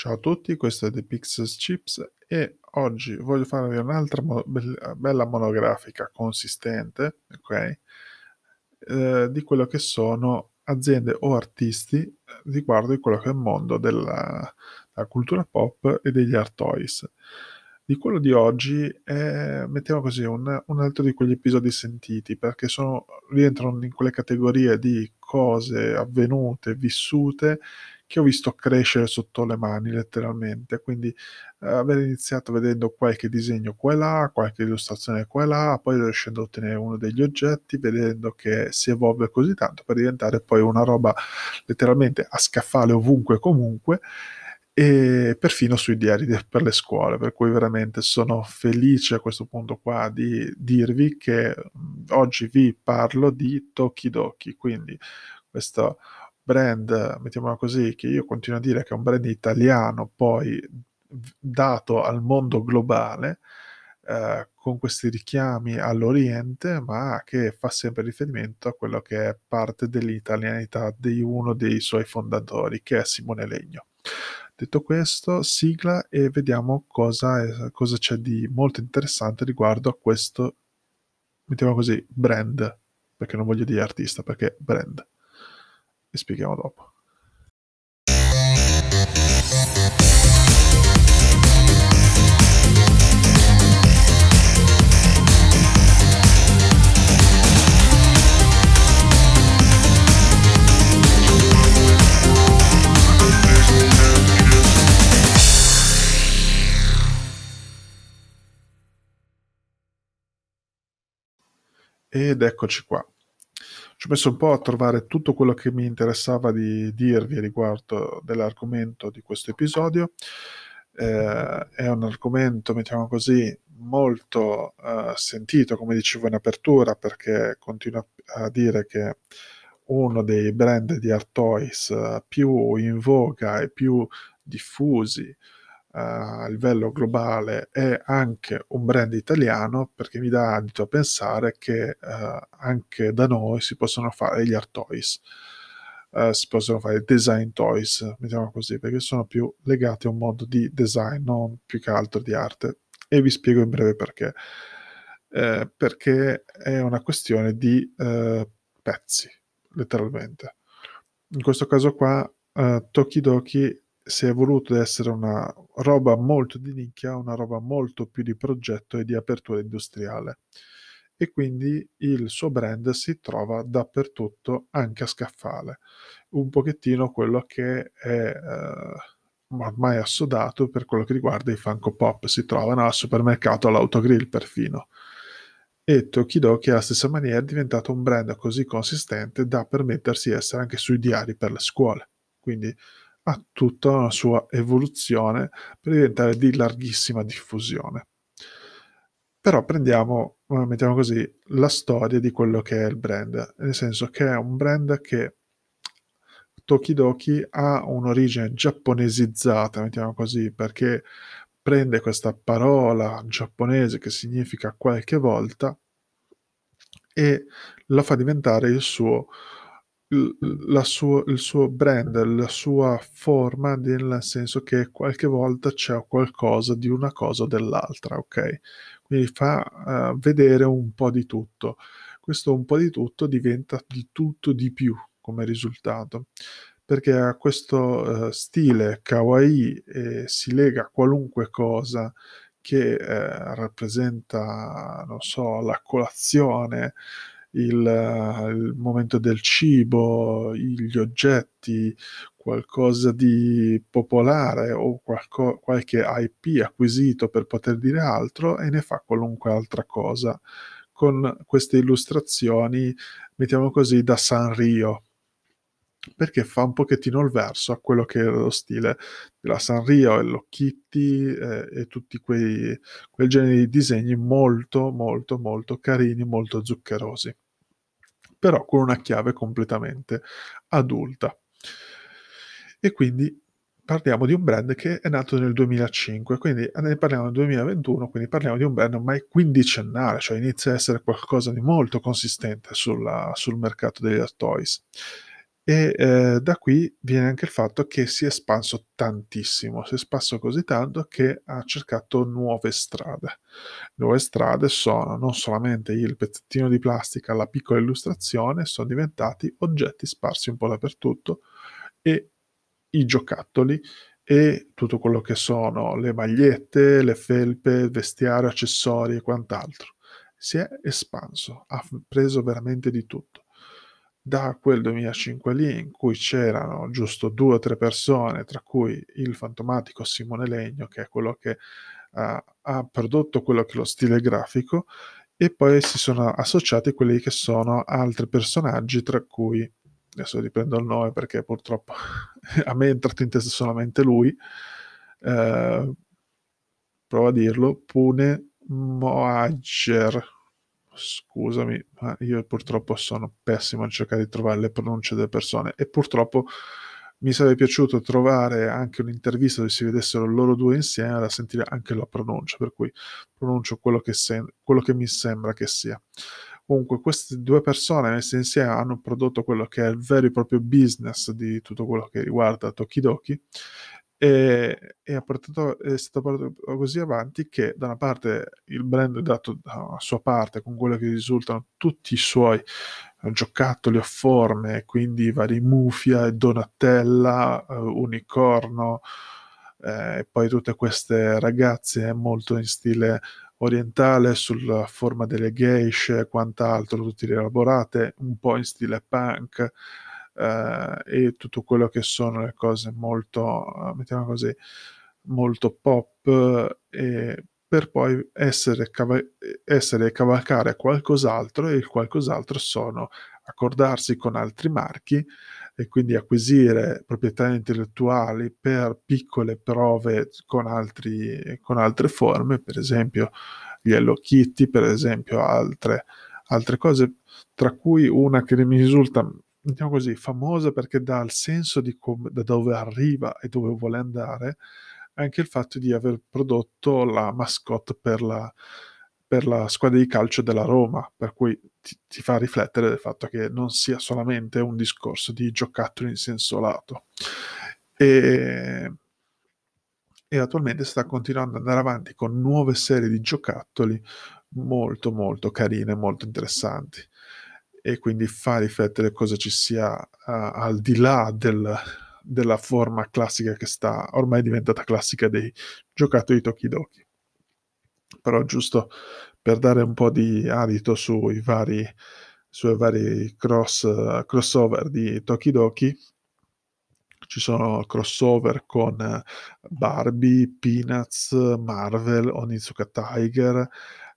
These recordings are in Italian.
Ciao a tutti, questo è The Pixels Chips e oggi voglio farvi un'altra mo- bella monografica consistente, ok? Eh, di quello che sono aziende o artisti eh, riguardo di quello che è il mondo della, della cultura pop e degli art toys. Di quello di oggi è, mettiamo così, un, un altro di quegli episodi sentiti, perché sono, rientrano in quelle categorie di cose avvenute, vissute, che ho visto crescere sotto le mani letteralmente, quindi eh, aver iniziato vedendo qualche disegno qua e là, qualche illustrazione qua e là, poi riuscendo a ottenere uno degli oggetti, vedendo che si evolve così tanto per diventare poi una roba letteralmente a scaffale ovunque e comunque e perfino sui diari per le scuole, per cui veramente sono felice a questo punto qua di dirvi che oggi vi parlo di Tokidoki, quindi questo brand, mettiamola così, che io continuo a dire che è un brand italiano, poi dato al mondo globale, eh, con questi richiami all'Oriente, ma che fa sempre riferimento a quello che è parte dell'italianità di uno dei suoi fondatori, che è Simone Legno. Detto questo, sigla e vediamo cosa, è, cosa c'è di molto interessante riguardo a questo, mettiamo così, brand, perché non voglio dire artista, perché brand. E spieghiamo dopo. Ed eccoci qua. Ci ho messo un po' a trovare tutto quello che mi interessava di dirvi riguardo dell'argomento di questo episodio. Eh, è un argomento, mettiamo così, molto eh, sentito, come dicevo in apertura, perché continuo a dire che uno dei brand di art toys eh, più in voga e più diffusi a livello globale è anche un brand italiano perché mi dà adito a pensare che uh, anche da noi si possono fare gli art toys, uh, si possono fare design toys, mettiamo così, perché sono più legati a un modo di design, non più che altro di arte. E vi spiego in breve perché. Eh, perché è una questione di uh, pezzi, letteralmente. In questo caso qua, uh, Tokidoki si è voluto essere una roba molto di nicchia, una roba molto più di progetto e di apertura industriale. E quindi il suo brand si trova dappertutto, anche a scaffale. Un pochettino quello che è eh, ormai assodato per quello che riguarda i Funko Pop, si trovano al supermercato, all'autogrill perfino. E Tokidoki alla stessa maniera è diventato un brand così consistente da permettersi di essere anche sui diari per le scuole. Quindi ha tutta una sua evoluzione per diventare di larghissima diffusione. Però prendiamo, eh, mettiamo così, la storia di quello che è il brand, nel senso che è un brand che Tokidoki ha un'origine giapponesizzata, mettiamo così, perché prende questa parola giapponese che significa qualche volta e la fa diventare il suo suo, il suo brand, la sua forma, nel senso che qualche volta c'è qualcosa di una cosa o dell'altra, ok? Quindi fa uh, vedere un po' di tutto. Questo un po' di tutto diventa di tutto di più come risultato, perché a questo uh, stile kawaii eh, si lega qualunque cosa che eh, rappresenta, non so, la colazione, il, il momento del cibo, gli oggetti, qualcosa di popolare o qualco, qualche IP acquisito per poter dire altro e ne fa qualunque altra cosa. Con queste illustrazioni, mettiamo così, da Sanrio, perché fa un pochettino il verso a quello che era lo stile della Sanrio e lo Kitty eh, e tutti quei, quel genere di disegni molto molto molto carini, molto zuccherosi però con una chiave completamente adulta. E quindi parliamo di un brand che è nato nel 2005, quindi ne parliamo nel 2021, quindi parliamo di un brand ormai quindicennale, cioè inizia a essere qualcosa di molto consistente sulla, sul mercato degli toys. E eh, da qui viene anche il fatto che si è espanso tantissimo, si è espanso così tanto che ha cercato nuove strade. Nuove strade sono non solamente il pezzettino di plastica, la piccola illustrazione, sono diventati oggetti sparsi un po' dappertutto e i giocattoli e tutto quello che sono le magliette, le felpe, vestiario, accessori e quant'altro. Si è espanso, ha preso veramente di tutto da quel 2005 lì in cui c'erano giusto due o tre persone, tra cui il fantomatico Simone Legno, che è quello che uh, ha prodotto quello che è lo stile grafico, e poi si sono associati quelli che sono altri personaggi, tra cui adesso riprendo il nome perché purtroppo a me è entrato in testa solamente lui. Uh, provo a dirlo, Pune Moager scusami, ma io purtroppo sono pessimo a cercare di trovare le pronunce delle persone e purtroppo mi sarebbe piaciuto trovare anche un'intervista dove si vedessero loro due insieme da sentire anche la pronuncia, per cui pronuncio quello che, sem- quello che mi sembra che sia. Comunque queste due persone messe insieme hanno prodotto quello che è il vero e proprio business di tutto quello che riguarda Tokidoki e, e portato, è stato portato così avanti che da una parte il brand è dato da sua parte con quello che risultano tutti i suoi eh, giocattoli a forme, quindi vari Mufia, Donatella, uh, Unicorno, eh, poi tutte queste ragazze molto in stile orientale sulla forma delle geishe e quant'altro, tutte rielaborate, un po' in stile punk, eh, e tutto quello che sono le cose molto, eh, mettiamo così, molto pop e per poi essere, cav- essere cavalcare qualcos'altro e il qualcos'altro sono accordarsi con altri marchi e quindi acquisire proprietà intellettuali per piccole prove con, altri, con altre forme, per esempio gli Hello Kitty, per esempio altre, altre cose, tra cui una che mi risulta diciamo così, famosa perché dà il senso di come, da dove arriva e dove vuole andare, anche il fatto di aver prodotto la mascotte per la, per la squadra di calcio della Roma, per cui ti, ti, fa riflettere del fatto che non sia solamente un discorso di giocattoli in senso lato. E, e attualmente sta continuando ad andare avanti con nuove serie di giocattoli molto molto carine, molto interessanti e quindi fa riflettere cosa ci sia uh, al di là del, della forma classica che sta ormai diventata classica dei giocatori Tokidoki. Però giusto per dare un po' di adito sui vari, sui vari cross, uh, crossover di Tokidoki, ci sono crossover con Barbie, Peanuts, Marvel, Onizuka Tiger,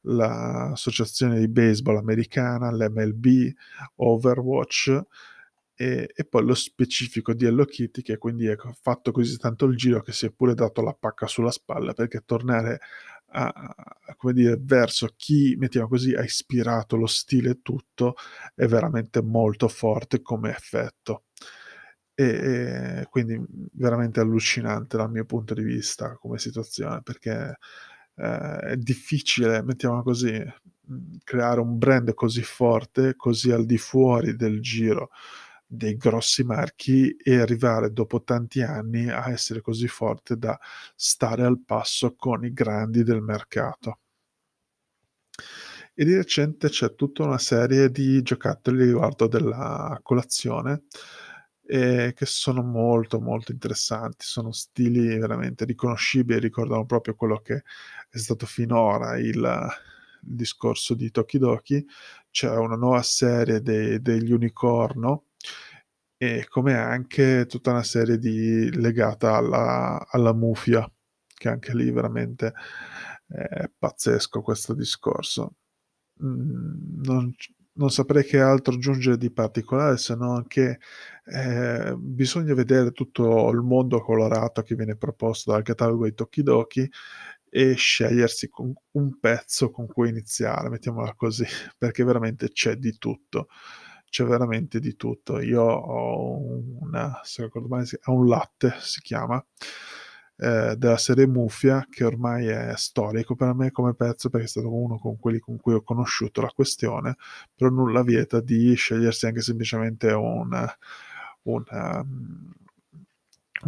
l'associazione di baseball americana, l'MLB, Overwatch e, e, poi lo specifico di Hello Kitty che quindi è fatto così tanto il giro che si è pure dato la pacca sulla spalla perché tornare a, come dire, verso chi, mettiamo così, ha ispirato lo stile e tutto è veramente molto forte come effetto. E, e quindi veramente allucinante dal mio punto di vista come situazione perché eh, è difficile, mettiamola così, mm, creare un brand così forte, così al di fuori del giro dei grossi marchi e arrivare dopo tanti anni a essere così forte da stare al passo con i grandi del mercato. E di recente c'è tutta una serie di giocattoli riguardo della colazione eh, che sono molto molto interessanti, sono stili veramente riconoscibili, ricordano proprio quello che è stato finora il, discorso di Tokidoki, c'è una nuova serie de, degli unicorno e come anche tutta una serie di, legata alla, alla mufia, che anche lì veramente è pazzesco questo discorso. Mm, non, non saprei che altro aggiungere di particolare se non che eh, bisogna vedere tutto il mondo colorato che viene proposto dal catalogo di Tokidoki e scegliersi un pezzo con cui iniziare, mettiamola così, perché veramente c'è di tutto. C'è veramente di tutto. Io ho una, se ricordo male, un latte si chiama, eh, della serie Mufia, che ormai è storico per me come pezzo, perché è stato uno con quelli con cui ho conosciuto la questione, però nulla vieta di scegliersi anche semplicemente un, una, mhmm,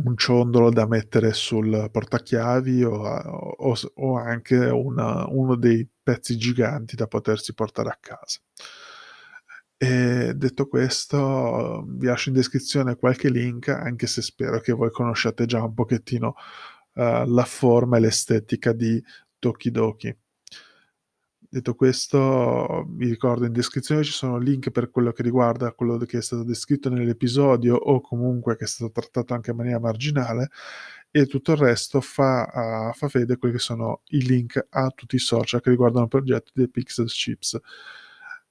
un ciondolo da mettere sul portachiavi o o o anche una uno dei pezzi giganti da potersi portare a casa. Ehm, detto questo, vi lascio in descrizione qualche link, anche se spero che voi conosciate già un pochettino, uhm, la forma e l'estetica di Tokidoki. Detto questo, vi ricordo in descrizione ci sono link per quello che riguarda quello che è stato descritto nell'episodio o comunque che è stato trattato anche in maniera marginale e tutto il resto fa, uh, fa fede a quelli che sono i link a tutti i social che riguardano il progetto dei Pixel Chips.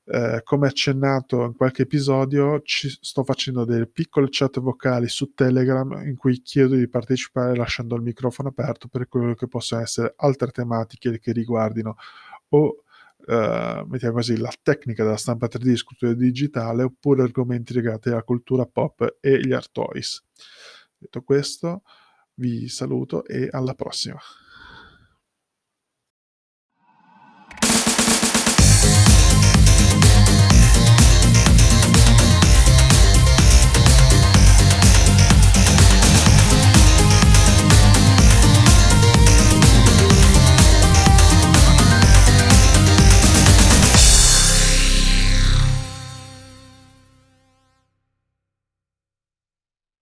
Eh, come accennato in qualche episodio, sto facendo delle piccole chat vocali su Telegram in cui chiedo di partecipare lasciando il microfono aperto per quello che possono essere altre tematiche che riguardino o eh, mettiamo così la tecnica della stampa 3D scrittura digitale oppure argomenti legati alla cultura pop e gli art toys. Detto questo, vi saluto e alla prossima.